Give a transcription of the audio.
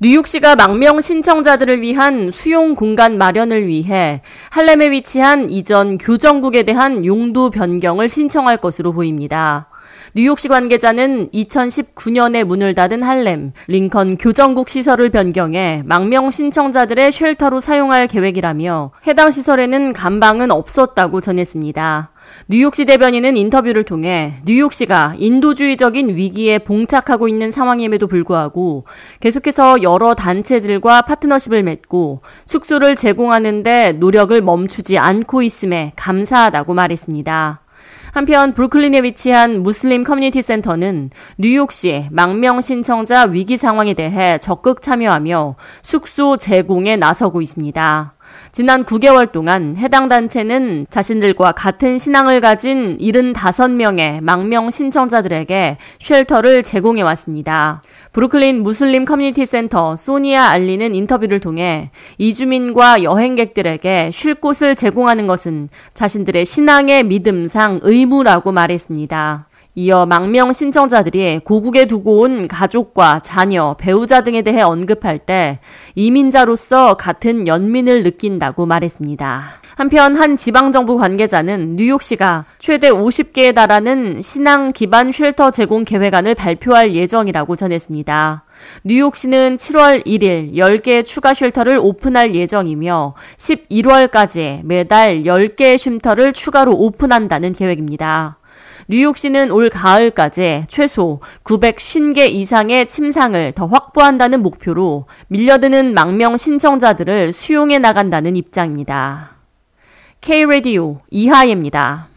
뉴욕시가 망명 신청자들을 위한 수용 공간 마련을 위해 할렘에 위치한 이전 교정국에 대한 용도 변경을 신청할 것으로 보입니다. 뉴욕시 관계자는 2019년에 문을 닫은 할렘, 링컨 교정국 시설을 변경해 망명 신청자들의 shelter로 사용할 계획이라며 해당 시설에는 감방은 없었다고 전했습니다. 뉴욕시 대변인은 인터뷰를 통해 뉴욕시가 인도주의적인 위기에 봉착하고 있는 상황임에도 불구하고 계속해서 여러 단체들과 파트너십을 맺고 숙소를 제공하는데 노력을 멈추지 않고 있음에 감사하다고 말했습니다. 한편 브루클린에 위치한 무슬림 커뮤니티 센터는 뉴욕시 망명 신청자 위기 상황에 대해 적극 참여하며 숙소 제공에 나서고 있습니다. 지난 9개월 동안 해당 단체는 자신들과 같은 신앙을 가진 75명의 망명 신청자들에게 shelter를 제공해 왔습니다. 브루클린 무슬림 커뮤니티 센터 소니아 알리는 인터뷰를 통해 이주민과 여행객들에게 쉴 곳을 제공하는 것은 자신들의 신앙의 믿음상 의무라고 말했습니다. 이어 망명 신청자들이 고국에 두고 온 가족과 자녀, 배우자 등에 대해 언급할 때 이민자로서 같은 연민을 느낀다고 말했습니다. 한편 한 지방정부 관계자는 뉴욕시가 최대 50개에 달하는 신앙 기반 shelter 제공 계획안을 발표할 예정이라고 전했습니다. 뉴욕시는 7월 1일 10개 추가 쉘터를 오픈할 예정이며 11월까지 매달 10개의 쉼터를 추가로 오픈한다는 계획입니다. 뉴욕시는 올 가을까지 최소 950개 이상의 침상을 더 확보한다는 목표로 밀려드는 망명 신청자들을 수용해 나간다는 입장입니다. K-Radio 이하예입니다.